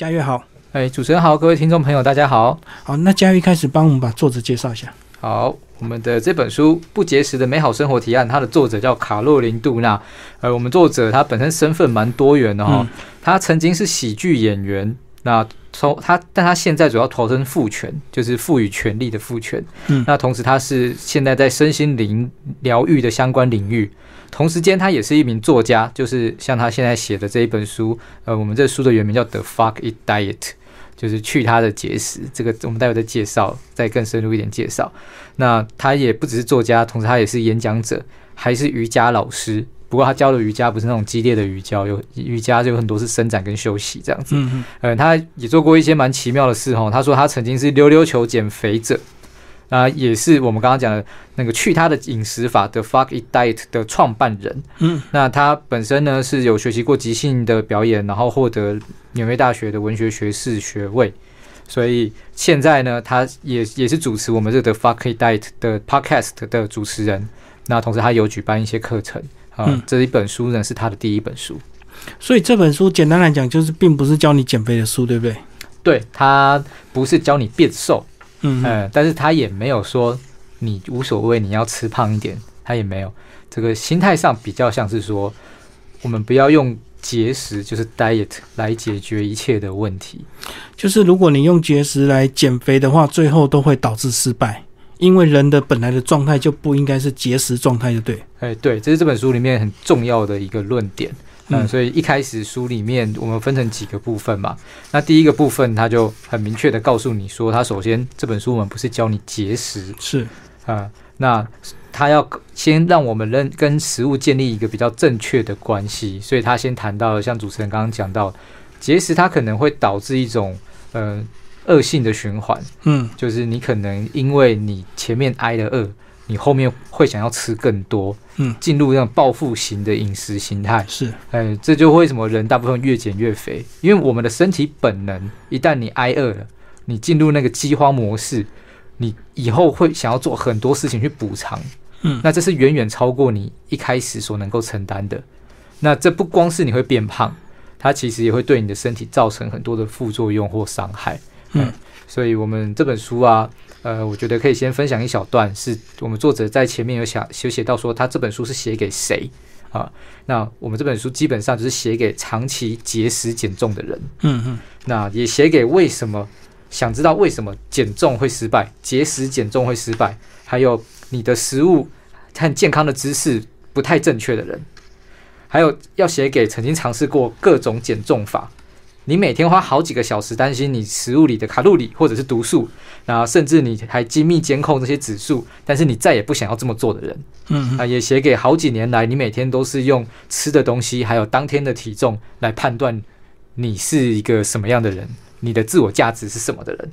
佳悦好，哎，主持人好，各位听众朋友，大家好。好，那嘉悦开始帮我们把作者介绍一下。好，我们的这本书《不节食的美好生活提案》，它的作者叫卡洛琳·杜娜。呃，我们作者他本身身份蛮多元的哈，他曾经是喜剧演员，那从他，但他现在主要投身父权，就是赋予权力的父权。嗯，那同时他是现在在身心灵疗愈的相关领域。同时间，他也是一名作家，就是像他现在写的这一本书，呃，我们这书的原名叫《The Fuck It Diet》，就是去他的节食。这个我们待会再介绍，再更深入一点介绍。那他也不只是作家，同时他也是演讲者，还是瑜伽老师。不过他教的瑜伽不是那种激烈的瑜伽，有瑜伽就有很多是伸展跟休息这样子。嗯嗯。呃，他也做过一些蛮奇妙的事哈。他说他曾经是溜溜球减肥者。啊，也是我们刚刚讲的那个去他的饮食法的 Fuck It Diet 的创办人。嗯，那他本身呢是有学习过即兴的表演，然后获得纽约大学的文学学士学位，所以现在呢，他也也是主持我们这个 Fuck It Diet 的 Podcast 的主持人。那同时他有举办一些课程啊，这一本书呢是他的第一本书。所以这本书简单来讲，就是并不是教你减肥的书，对不对？对，他不是教你变瘦。嗯，但是他也没有说你无所谓，你要吃胖一点，他也没有。这个心态上比较像是说，我们不要用节食就是 diet 来解决一切的问题，就是如果你用节食来减肥的话，最后都会导致失败，因为人的本来的状态就不应该是节食状态，就对，哎，对，这是这本书里面很重要的一个论点。嗯，所以一开始书里面我们分成几个部分嘛。那第一个部分，他就很明确的告诉你说，他首先这本书我们不是教你节食，是啊，那他要先让我们认跟食物建立一个比较正确的关系。所以他先谈到了，像主持人刚刚讲到，节食它可能会导致一种呃恶性的循环，嗯，就是你可能因为你前面挨了饿。你后面会想要吃更多，嗯，进入那种报复型的饮食形态，是，哎，这就为什么人大部分越减越肥，因为我们的身体本能，一旦你挨饿了，你进入那个饥荒模式，你以后会想要做很多事情去补偿，嗯，那这是远远超过你一开始所能够承担的，那这不光是你会变胖，它其实也会对你的身体造成很多的副作用或伤害，嗯，所以我们这本书啊。呃，我觉得可以先分享一小段，是我们作者在前面有想有写到说，他这本书是写给谁啊？那我们这本书基本上就是写给长期节食减重的人，嗯嗯，那也写给为什么想知道为什么减重会失败，节食减重会失败，还有你的食物和健康的知识不太正确的人，还有要写给曾经尝试过各种减重法。你每天花好几个小时担心你食物里的卡路里或者是毒素，然后甚至你还精密监控这些指数，但是你再也不想要这么做的人，嗯啊，也写给好几年来你每天都是用吃的东西还有当天的体重来判断你是一个什么样的人，你的自我价值是什么的人，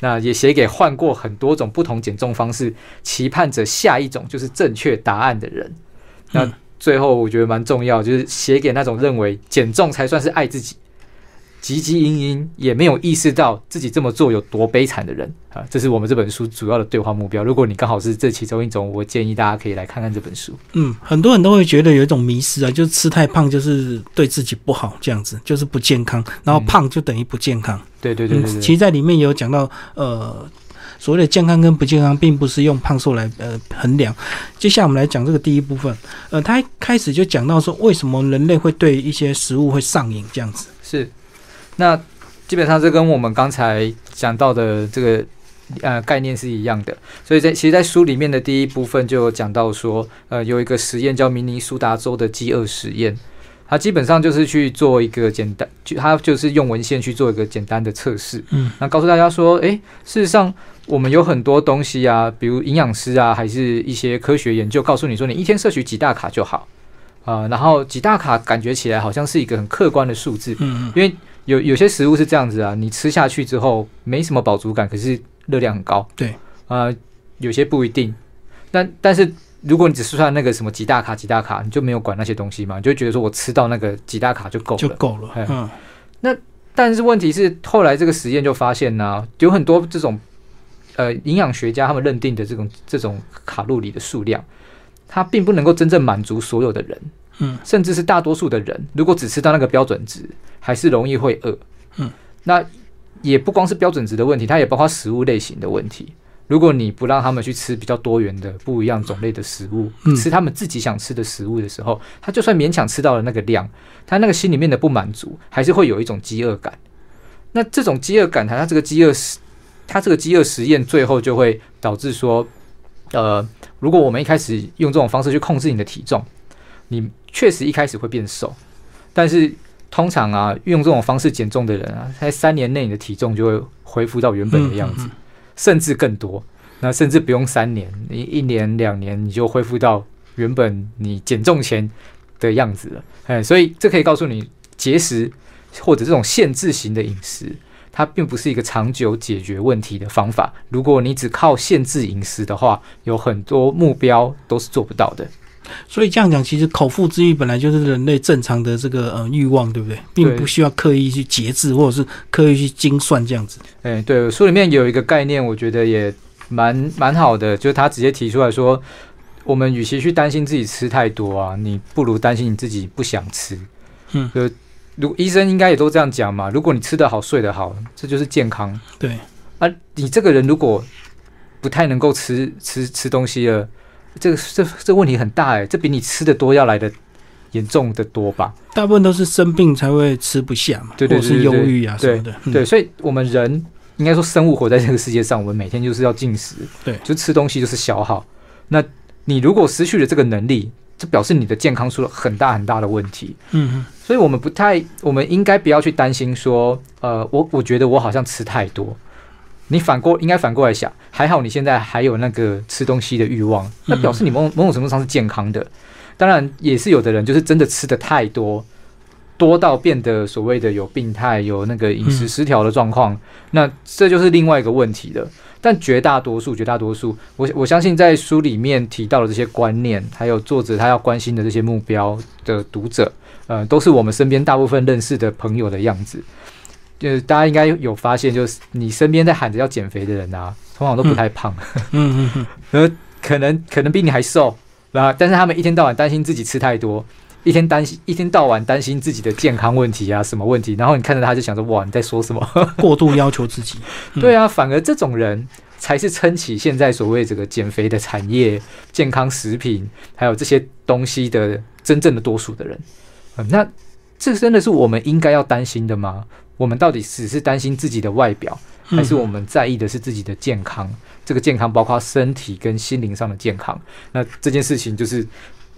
那也写给换过很多种不同减重方式，期盼着下一种就是正确答案的人。那最后我觉得蛮重要，就是写给那种认为减重才算是爱自己。汲汲营营，也没有意识到自己这么做有多悲惨的人啊！这是我们这本书主要的对话目标。如果你刚好是这其中一种，我建议大家可以来看看这本书。嗯，很多人都会觉得有一种迷失啊，就是吃太胖就是对自己不好，这样子就是不健康，然后胖就等于不健康。对对对对。其实，在里面有讲到，呃，所谓的健康跟不健康，并不是用胖瘦来呃衡量。接下来我们来讲这个第一部分。呃，他一开始就讲到说，为什么人类会对一些食物会上瘾，这样子是。那基本上这跟我们刚才讲到的这个呃概念是一样的，所以在其实，在书里面的第一部分就有讲到说，呃，有一个实验叫明尼苏达州的饥饿实验，它基本上就是去做一个简单，就它就是用文献去做一个简单的测试，嗯，那告诉大家说，诶，事实上我们有很多东西啊，比如营养师啊，还是一些科学研究告诉你说，你一天摄取几大卡就好。啊，然后几大卡感觉起来好像是一个很客观的数字，嗯嗯，因为有有些食物是这样子啊，你吃下去之后没什么饱足感，可是热量很高。对，啊，有些不一定。但但是如果你只是算那个什么几大卡几大卡，你就没有管那些东西嘛，你就觉得说我吃到那个几大卡就够了，就够了。嗯。那但是问题是，后来这个实验就发现呢，有很多这种呃营养学家他们认定的这种这种卡路里的数量，它并不能够真正满足所有的人。嗯，甚至是大多数的人，如果只吃到那个标准值，还是容易会饿。嗯，那也不光是标准值的问题，它也包括食物类型的问题。如果你不让他们去吃比较多元的、不一样种类的食物，吃他们自己想吃的食物的时候，他就算勉强吃到了那个量，他那个心里面的不满足，还是会有一种饥饿感。那这种饥饿感，他他这个饥饿实，他这个饥饿实验最后就会导致说，呃，如果我们一开始用这种方式去控制你的体重，你确实一开始会变瘦，但是通常啊，用这种方式减重的人啊，在三年内你的体重就会恢复到原本的样子。甚至更多，那甚至不用三年，你一年两年你就恢复到原本你减重前的样子了。哎，所以这可以告诉你，节食或者这种限制型的饮食，它并不是一个长久解决问题的方法。如果你只靠限制饮食的话，有很多目标都是做不到的。所以这样讲，其实口腹之欲本来就是人类正常的这个呃欲望，对不对？并不需要刻意去节制，或者是刻意去精算这样子。哎，对，书里面有一个概念，我觉得也蛮蛮好的，就是他直接提出来说，我们与其去担心自己吃太多啊，你不如担心你自己不想吃。嗯，就如医生应该也都这样讲嘛。如果你吃得好，睡得好，这就是健康。对啊，你这个人如果不太能够吃吃吃东西了。这个这这问题很大哎，这比你吃的多要来的严重的多吧？大部分都是生病才会吃不下嘛，对对是忧郁啊什么的。对，所以我们人应该说生物活在这个世界上，我们每天就是要进食，对，就吃东西就是消耗。那你如果失去了这个能力，这表示你的健康出了很大很大的问题。嗯嗯，所以我们不太，我们应该不要去担心说，呃，我我觉得我好像吃太多。你反过应该反过来想，还好你现在还有那个吃东西的欲望，那表示你某某种程度上是健康的。当然，也是有的人就是真的吃的太多，多到变得所谓的有病态、有那个饮食失调的状况，那这就是另外一个问题了。但绝大多数、绝大多数，我我相信在书里面提到的这些观念，还有作者他要关心的这些目标的读者，呃，都是我们身边大部分认识的朋友的样子。就是大家应该有发现，就是你身边在喊着要减肥的人啊，通常都不太胖，嗯嗯嗯，可能可能比你还瘦，啊，但是他们一天到晚担心自己吃太多，一天担心一天到晚担心自己的健康问题啊，什么问题？然后你看着他就想着，哇，你在说什么？过度要求自己？对啊，反而这种人才是撑起现在所谓这个减肥的产业、健康食品还有这些东西的真正的多数的人。那这真的是我们应该要担心的吗？我们到底只是担心自己的外表，还是我们在意的是自己的健康？这个健康包括身体跟心灵上的健康。那这件事情就是，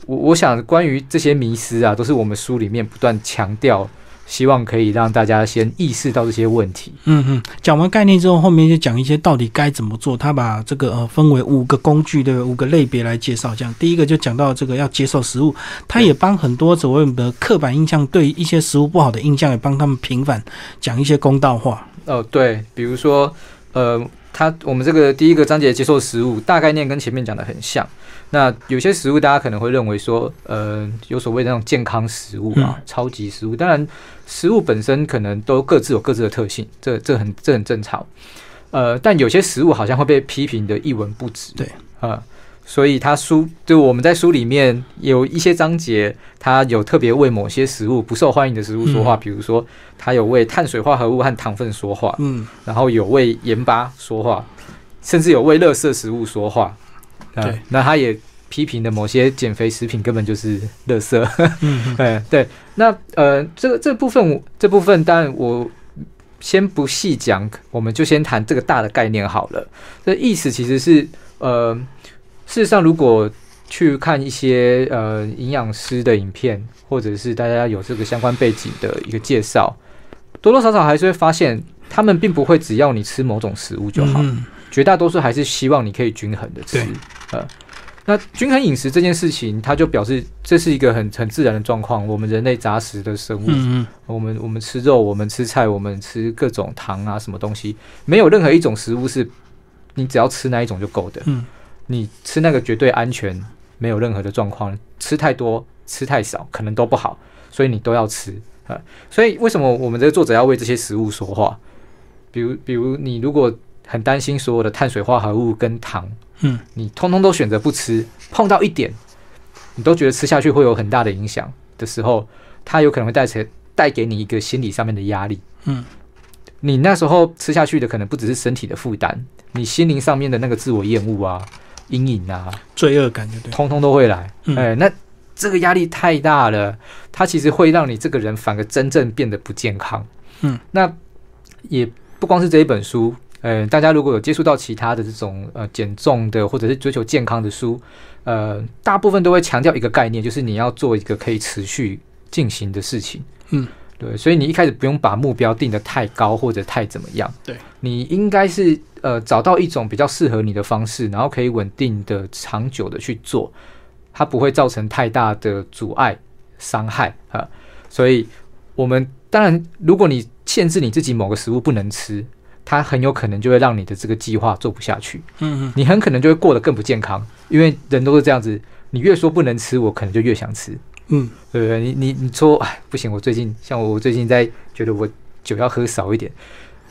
我我想关于这些迷失啊，都是我们书里面不断强调。希望可以让大家先意识到这些问题。嗯嗯，讲完概念之后，后面就讲一些到底该怎么做。他把这个呃分为五个工具的五个类别来介绍。这样，第一个就讲到这个要接受食物，他也帮很多所谓的刻板印象对一些食物不好的印象，也帮他们平反，讲一些公道话。哦，对，比如说呃，他我们这个第一个章节接受食物，大概念跟前面讲的很像。那有些食物，大家可能会认为说，呃，有所谓的那种健康食物啊，超级食物。当然，食物本身可能都各自有各自的特性，这这很这很正常。呃，但有些食物好像会被批评的一文不值。对，啊，所以他书就我们在书里面有一些章节，他有特别为某些食物不受欢迎的食物说话，比如说他有为碳水化合物和糖分说话，嗯，然后有为盐巴说话，甚至有为垃圾食物说话。对，那他也批评的某些减肥食品根本就是垃圾。嗯，对 对。那呃，这个这部分这部分，当然我先不细讲，我们就先谈这个大的概念好了。这意思其实是呃，事实上，如果去看一些呃营养师的影片，或者是大家有这个相关背景的一个介绍，多多少少还是会发现，他们并不会只要你吃某种食物就好。绝大多数还是希望你可以均衡的吃，呃，那均衡饮食这件事情，它就表示这是一个很很自然的状况。我们人类杂食的生物，嗯嗯，我们我们吃肉，我们吃菜，我们吃各种糖啊，什么东西，没有任何一种食物是你只要吃那一种就够的。嗯，你吃那个绝对安全，没有任何的状况。吃太多，吃太少，可能都不好，所以你都要吃啊。所以为什么我们这个作者要为这些食物说话？比如，比如你如果。很担心所有的碳水化合物跟糖，嗯，你通通都选择不吃，碰到一点，你都觉得吃下去会有很大的影响的时候，它有可能会带成带给你一个心理上面的压力，嗯，你那时候吃下去的可能不只是身体的负担，你心灵上面的那个自我厌恶啊、阴影啊、罪恶感，就对，通通都会来。嗯哎，那这个压力太大了，它其实会让你这个人反而真正变得不健康。嗯，那也不光是这一本书，呃，大家如果有接触到其他的这种呃减重的或者是追求健康的书，呃，大部分都会强调一个概念，就是你要做一个可以持续进行的事情。嗯，对，所以你一开始不用把目标定得太高或者太怎么样。对，你应该是呃找到一种比较适合你的方式，然后可以稳定的、长久的去做，它不会造成太大的阻碍、伤害啊。所以，我们当然，如果你限制你自己某个食物不能吃，它很有可能就会让你的这个计划做不下去。嗯嗯，你很可能就会过得更不健康，因为人都是这样子，你越说不能吃，我可能就越想吃。嗯，对不对？你你你说，哎，不行，我最近像我最近在觉得我酒要喝少一点，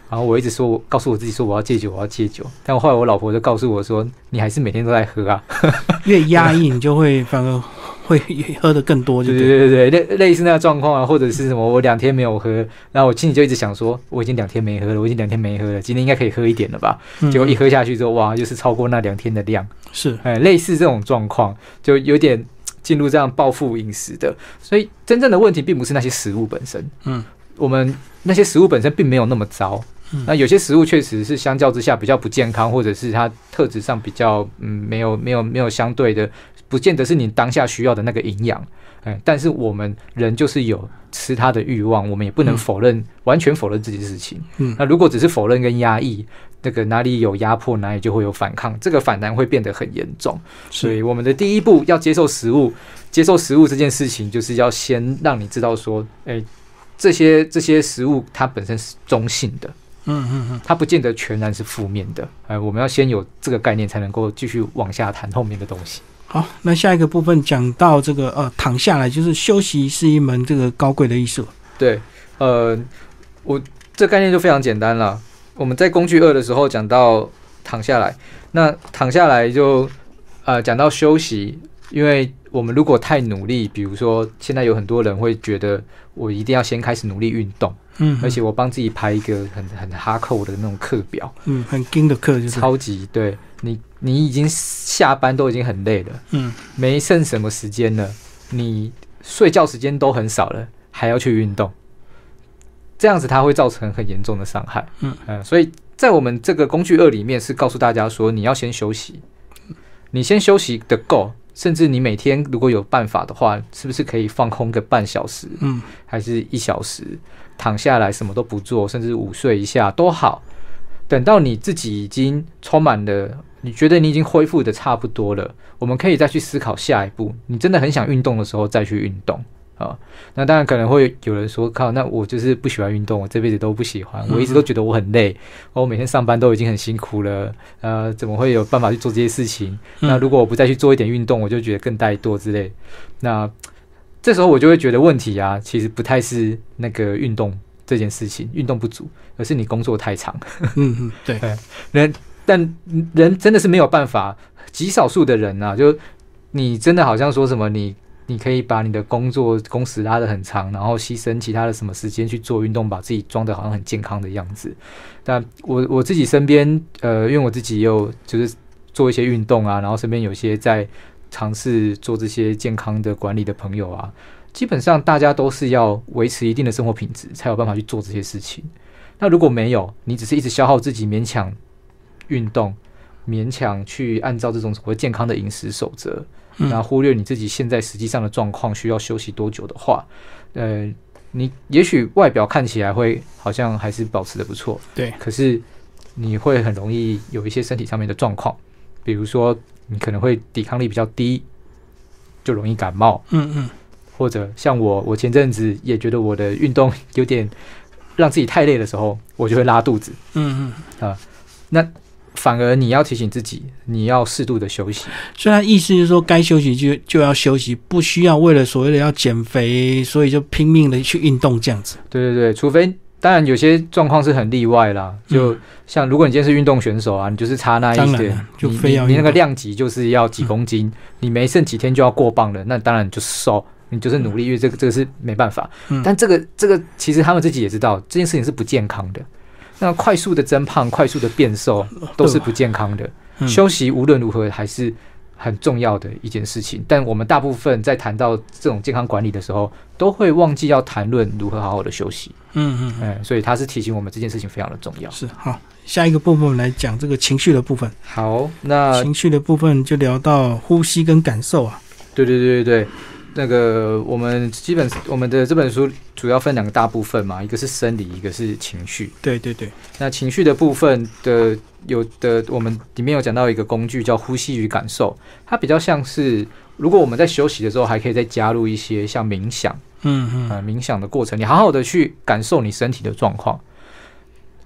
然后我一直说我告诉我自己说我要戒酒，我要戒酒，但我后来我老婆就告诉我说，你还是每天都在喝啊。越压抑你就会反而会 喝的更多，就对对，对对对，类类似那个状况啊，或者是什么，我两天没有喝，然后我心里就一直想说，我已经两天没喝了，我已经两天没喝了，今天应该可以喝一点了吧？嗯结果一喝下去之后，哇，又是超过那两天的量。是，哎，类似这种状况，就有点进入这样暴富饮食的。所以真正的问题并不是那些食物本身，嗯，我们那些食物本身并没有那么糟。嗯那有些食物确实是相较之下比较不健康，或者是它特质上比较嗯没有没有没有相对的，不见得是你当下需要的那个营养。哎，但是我们人就是有吃它的欲望，我们也不能嗯否认、完全否认这件事情。嗯那如果只是否认跟压抑，那个哪里有压迫，哪里就会有反抗，这个反弹会变得很严重。所以，我们的第一步要接受食物，接受食物这件事情，就是要先让你知道说，哎、这些这些食物它本身是中性的，嗯嗯嗯，它不见得全然是负面的。哎、我们要先有这个概念，才能够继续往下谈后面的东西。好，那下一个部分讲到这个呃，躺下来就是休息是一门这个高贵的艺术，对，呃，我这概念就非常简单了。我们在工具二的时候讲到躺下来，那躺下来就呃讲到休息，因为我们如果太努力，比如说现在有很多人会觉得我一定要先开始努力运动，嗯，而且我帮自己排一个很很哈扣的那种课表，嗯很精的课就是，超级对你你已经下班都已经很累了，嗯。没剩什么时间了，你睡觉时间都很少了，还要去运动，这样子它会造成很严重的伤害。嗯呃所以在我们这个工具二里面是告诉大家说，你要先休息，你先休息的够，甚至你每天如果有办法的话，是不是可以放空个半小时，嗯还是一小时，躺下来什么都不做，甚至午睡一下都好。等到你自己已经充满了，你觉得你已经恢复的差不多了，我们可以再去思考下一步。你真的很想运动的时候再去运动啊。那当然可能会有人说，靠，那我就是不喜欢运动，我这辈子都不喜欢，我一直都觉得我很累，我每天上班都已经很辛苦了，呃，怎么会有办法去做这些事情？那如果我不再去做一点运动，我就觉得更怠惰之类。那这时候我就会觉得问题啊，其实不太是那个运动这件事情，运动不足，而是你工作太长。嗯嗯，对，人但人真的是没有办法，极少数的人啊，就你真的好像说什么你。你可以把你的工作工时拉得很长，然后牺牲其他的什么时间去做运动，把自己装得好像很健康的样子。但我我自己身边，呃，因为我自己也有就是做一些运动啊，然后身边有些在尝试做这些健康的管理的朋友啊，基本上大家都是要维持一定的生活品质，才有办法去做这些事情。那如果没有，你只是一直消耗自己，勉强运动，勉强去按照这种所谓健康的饮食守则，嗯。然后忽略你自己现在实际上的状况需要休息多久的话，呃，你也许外表看起来会好像还是保持的不错，对，可是你会很容易有一些身体上面的状况，比如说你可能会抵抗力比较低，就容易感冒，嗯嗯。或者像我，我前阵子也觉得我的运动有点让自己太累的时候，我就会拉肚子。嗯嗯，啊那反而你要提醒自己，你要适度的休息。所以他意思就是说，该休息就就要休息，不需要为了所谓的要减肥，所以就拼命的去运动这样子。对对对，除非当然有些状况是很例外啦，就嗯像如果你今天是运动选手啊，你就是差那一点就你非要你你那个量级就是要几公斤，你没剩几天就要过磅了，那当然你就瘦。你就是努力，因为这个这个是没办法。嗯但这个这个其实他们自己也知道，这件事情是不健康的。那快速的增胖、快速的变瘦都是不健康的。休息无论如何还是很重要的一件事情。但我们大部分在谈到这种健康管理的时候，都会忘记要谈论如何好好的休息。嗯嗯，哎，所以他是提醒我们这件事情非常的重要。是好，下一个部分来讲这个情绪的部分。好，那情绪的部分就聊到呼吸跟感受啊。对对对对对。那个，我们基本我们的这本书主要分两个大部分嘛，一个是生理，一个是情绪。对对对。那情绪的部分的有的，我们里面有讲到一个工具叫呼吸与感受，它比较像是，如果我们在休息的时候，还可以再加入一些像冥想，嗯嗯，呃，冥想的过程，你好好的去感受你身体的状况。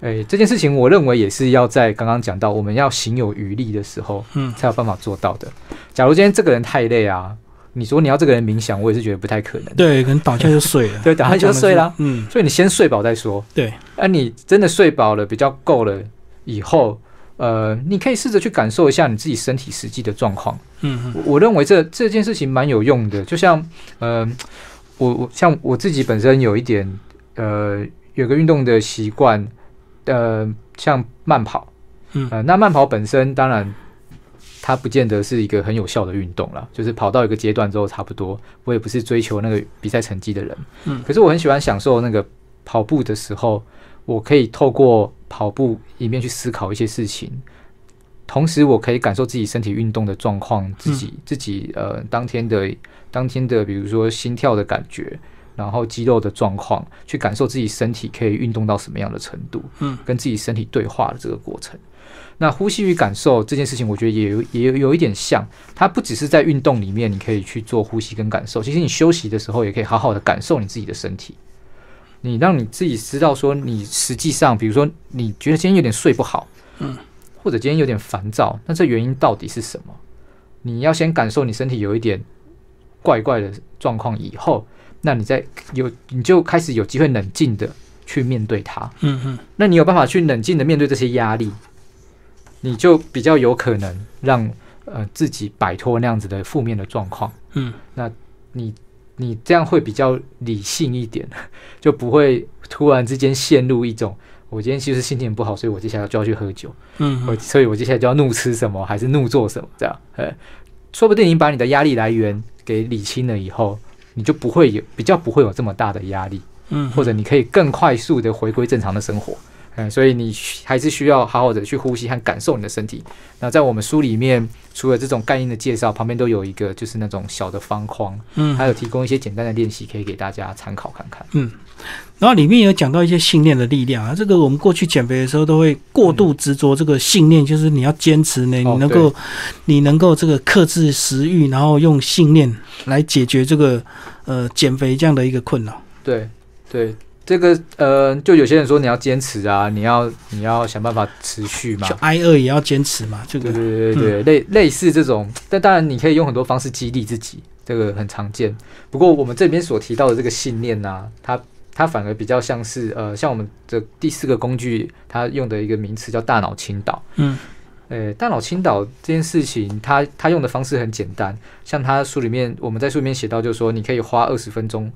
哎，这件事情我认为也是要在刚刚讲到我们要行有余力的时候，嗯，才有办法做到的。假如今天这个人太累啊。你说你要这个人冥想，我也是觉得不太可能。对，可能倒下就睡了。对，倒下就睡了。嗯，所以你先睡饱再说。对，啊，你真的睡饱了，比较够了以后，呃，你可以试着去感受一下你自己身体实际的状况。嗯嗯，我认为这这件事情蛮有用的。就像，呃，我我像我自己本身有一点，呃，有个运动的习惯，呃，像慢跑。嗯，呃，那慢跑本身当然。它不见得是一个很有效的运动了，就是跑到一个阶段之后差不多。我也不是追求那个比赛成绩的人，嗯，可是我很喜欢享受那个跑步的时候，我可以透过跑步一面去思考一些事情，同时我可以感受自己身体运动的状况，自己自己呃当天的当天的比如说心跳的感觉，然后肌肉的状况，去感受自己身体可以运动到什么样的程度，嗯，跟自己身体对话的这个过程。那呼吸与感受这件事情，我觉得也有也有有一点像，它不只是在运动里面你可以去做呼吸跟感受，其实你休息的时候也可以好好的感受你自己的身体。你让你自己知道说，你实际上，比如说你觉得今天有点睡不好，嗯，或者今天有点烦躁，那这原因到底是什么？你要先感受你身体有一点怪怪的状况以后，那你再有你就开始有机会冷静的去面对它。嗯嗯，那你有办法去冷静的面对这些压力？你就比较有可能让呃自己摆脱那样子的负面的状况，嗯，那你你这样会比较理性一点，就不会突然之间陷入一种我今天其实心情不好，所以我接下来就要去喝酒，嗯，我所以我接下来就要怒吃什么还是怒做什么这样，呃，说不定你把你的压力来源给理清了以后，你就不会有比较不会有这么大的压力，嗯，或者你可以更快速的回归正常的生活。嗯，所以你还是需要好好的去呼吸和感受你的身体。那在我们书里面，除了这种概念的介绍，旁边都有一个就是那种小的方框，嗯，还有提供一些简单的练习，可以给大家参考看看。嗯，然后里面有讲到一些信念的力量啊，这个我们过去减肥的时候都会过度执着这个信念，就是你要坚持呢，你能够你能够这个克制食欲，然后用信念来解决这个呃减肥这样的一个困扰。对对。这个呃，就有些人说你要坚持啊，你要你要想办法持续嘛，就挨饿也要坚持嘛，这个对对对对，类类似这种，但当然你可以用很多方式激励自己，这个很常见。不过我们这边所提到的这个信念呢，它它反而比较像是呃，像我们的第四个工具，它用的一个名词叫大脑倾倒。嗯，呃，大脑倾倒这件事情，它它用的方式很简单，像他书里面我们在书里面写到，就是说你可以花二十分钟。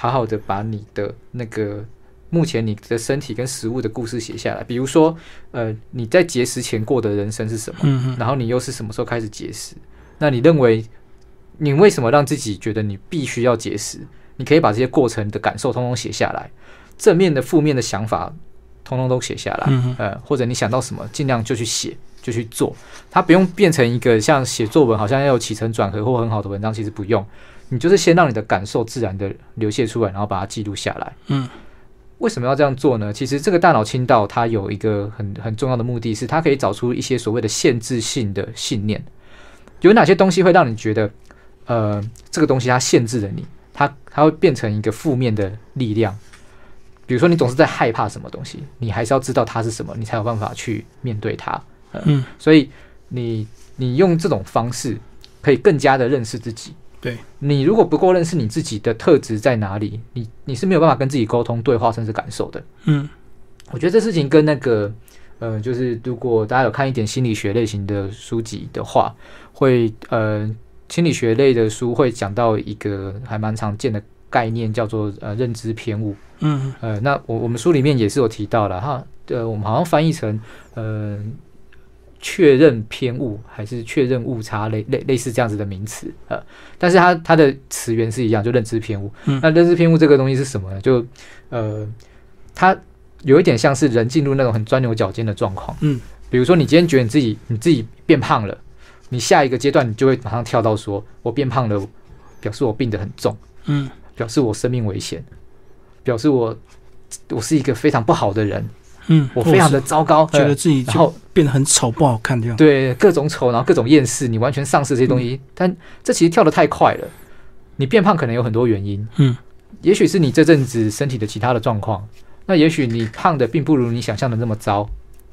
好好的把你的那个目前你的身体跟食物的故事写下来，比如说，呃，你在节食前过的人生是什么？然后你又是什么时候开始节食？那你认为你为什么让自己觉得你必须要节食？你可以把这些过程的感受通通写下来，正面的、负面的想法通通都写下来。呃，或者你想到什么，尽量就去写，就去做。它不用变成一个像写作文，好像要有起承转合或很好的文章，其实不用。你就是先让你的感受自然的流泻出来，然后把它记录下来。嗯，为什么要这样做呢？其实这个大脑清道它有一个很很重要的目的是，它可以找出一些所谓的限制性的信念。有哪些东西会让你觉得，呃，这个东西它限制了你，它它会变成一个负面的力量。比如说，你总是在害怕什么东西，你还是要知道它是什么，你才有办法去面对它。嗯，所以你你用这种方式，可以更加的认识自己。对你如果不够认识你自己的特质在哪里，你你是没有办法跟自己沟通、对话，甚至感受的。嗯，我觉得这事情跟那个，呃，就是如果大家有看一点心理学类型的书籍的话，会呃，心理学类的书会讲到一个还蛮常见的概念叫做呃认知偏误。嗯呃，那我我们书里面也是有提到了哈，呃，我们好像翻译成呃确认偏误还是确认误差类类类似这样子的名词呃，但是它它的词源是一样，就认知偏误。嗯那认知偏误这个东西是什么呢？就呃，它有一点像是人进入那种很钻牛角尖的状况。嗯，比如说你今天觉得你自己你自己变胖了，你下一个阶段你就会马上跳到说，我变胖了，表示我病得很重。嗯表示我生命危险，表示我我是一个非常不好的人，嗯，我非常的糟糕，觉得呃自己就然后变得很丑不好看这样。对各种丑，然后各种厌世，你完全丧失这些东西。但这其实跳得太快了，你变胖可能有很多原因，嗯，也许是你这阵子身体的其他的状况，那也许你胖的并不如你想象的那么糟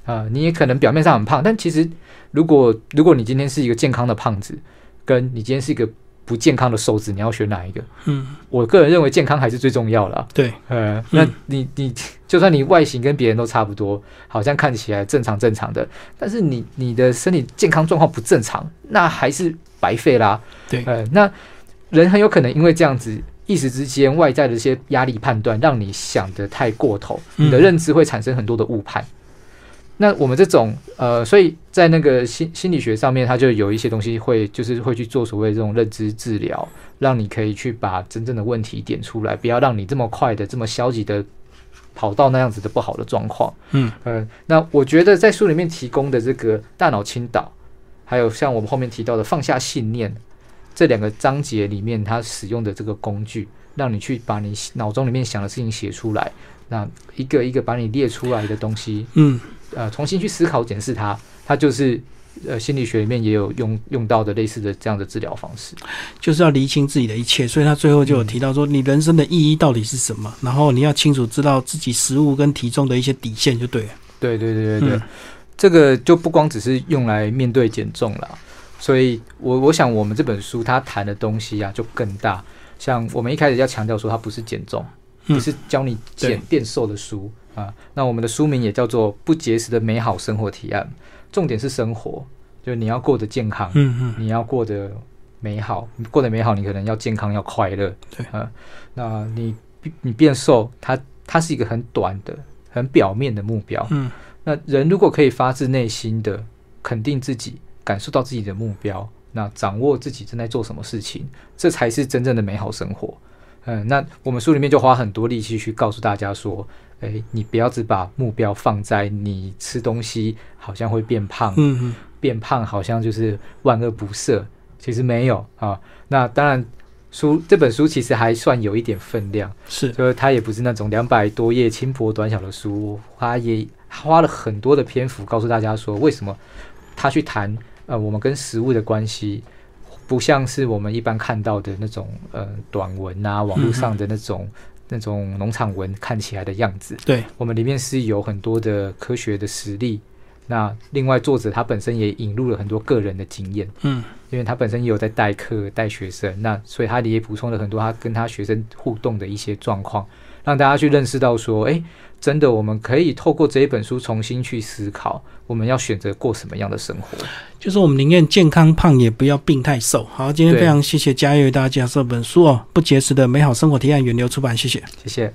啊、你也可能表面上很胖，但其实如果如果你今天是一个健康的胖子，跟你今天是一个不健康的瘦子，你要选哪一个？嗯，我个人认为健康还是最重要的啊、对，呃，那嗯你你就算你外形跟别人都差不多，好像看起来正常正常的，但是你你的身体健康状况不正常，那还是白费啦。对呃，那人很有可能因为这样子，一时之间外在的一些压力判断，让你想得太过头，你的嗯认知会产生很多的误判。那我们这种呃，所以在那个心心理学上面，它就有一些东西会就是会去做所谓这种认知治疗，让你可以去把真正的问题点出来，不要让你这么快的、这么消极的跑到那样子的不好的状况。嗯呃，那我觉得在书里面提供的这个大脑倾倒，还有像我们后面提到的放下信念这两个章节里面，它使用的这个工具，让你去把你脑中里面想的事情写出来，那一个一个把你列出来的东西，嗯呃，重新去思考检视它，它就是呃心理学里面也有用用到的类似的这样的治疗方式。就是要厘清自己的一切，所以他最后就有提到说，你人生的意义到底是什么？然后你要清楚知道自己食物跟体重的一些底线就对了。对对对对对，嗯这个就不光只是用来面对减重了，所以我我想我们这本书它谈的东西啊就更大。像我们一开始要强调说，它不是减重，嗯不是教你减变瘦的书啊。那我们的书名也叫做《不节食的美好生活提案》，重点是生活，就是你要过得健康，嗯嗯你要过得美好，你过得美好，你可能要健康，要快乐。对啊，那你你变瘦，它它是一个很短的、很表面的目标。嗯那人如果可以发自内心的肯定自己，感受到自己的目标，那掌握自己正在做什么事情，这才是真正的美好生活。嗯，那我们书里面就花很多力气去告诉大家说，诶，你不要只把目标放在你吃东西好像会变胖，嗯嗯，变胖好像就是万恶不赦，其实没有啊。那当然，书这本书其实还算有一点分量，是就是它也不是那种两百多页轻薄短小的书，它也花了很多的篇幅告诉大家说，为什么他去谈呃我们跟食物的关系，不像是我们一般看到的那种呃短文啊，网络上的那种、那种农场文看起来的样子。对，我们里面是有很多的科学的实例。那另外，作者他本身也引入了很多个人的经验，嗯因为他本身也有在代课带学生，那所以他也补充了很多他跟他学生互动的一些状况，让大家去认识到说，诶，真的我们可以透过这一本书重新去思考，我们要选择过什么样的生活。就是我们宁愿健康胖，也不要病态瘦。好，今天非常谢谢嘉悦为大家介绍这本书哦，《不节食的美好生活提案》，源流出版，谢谢。谢谢。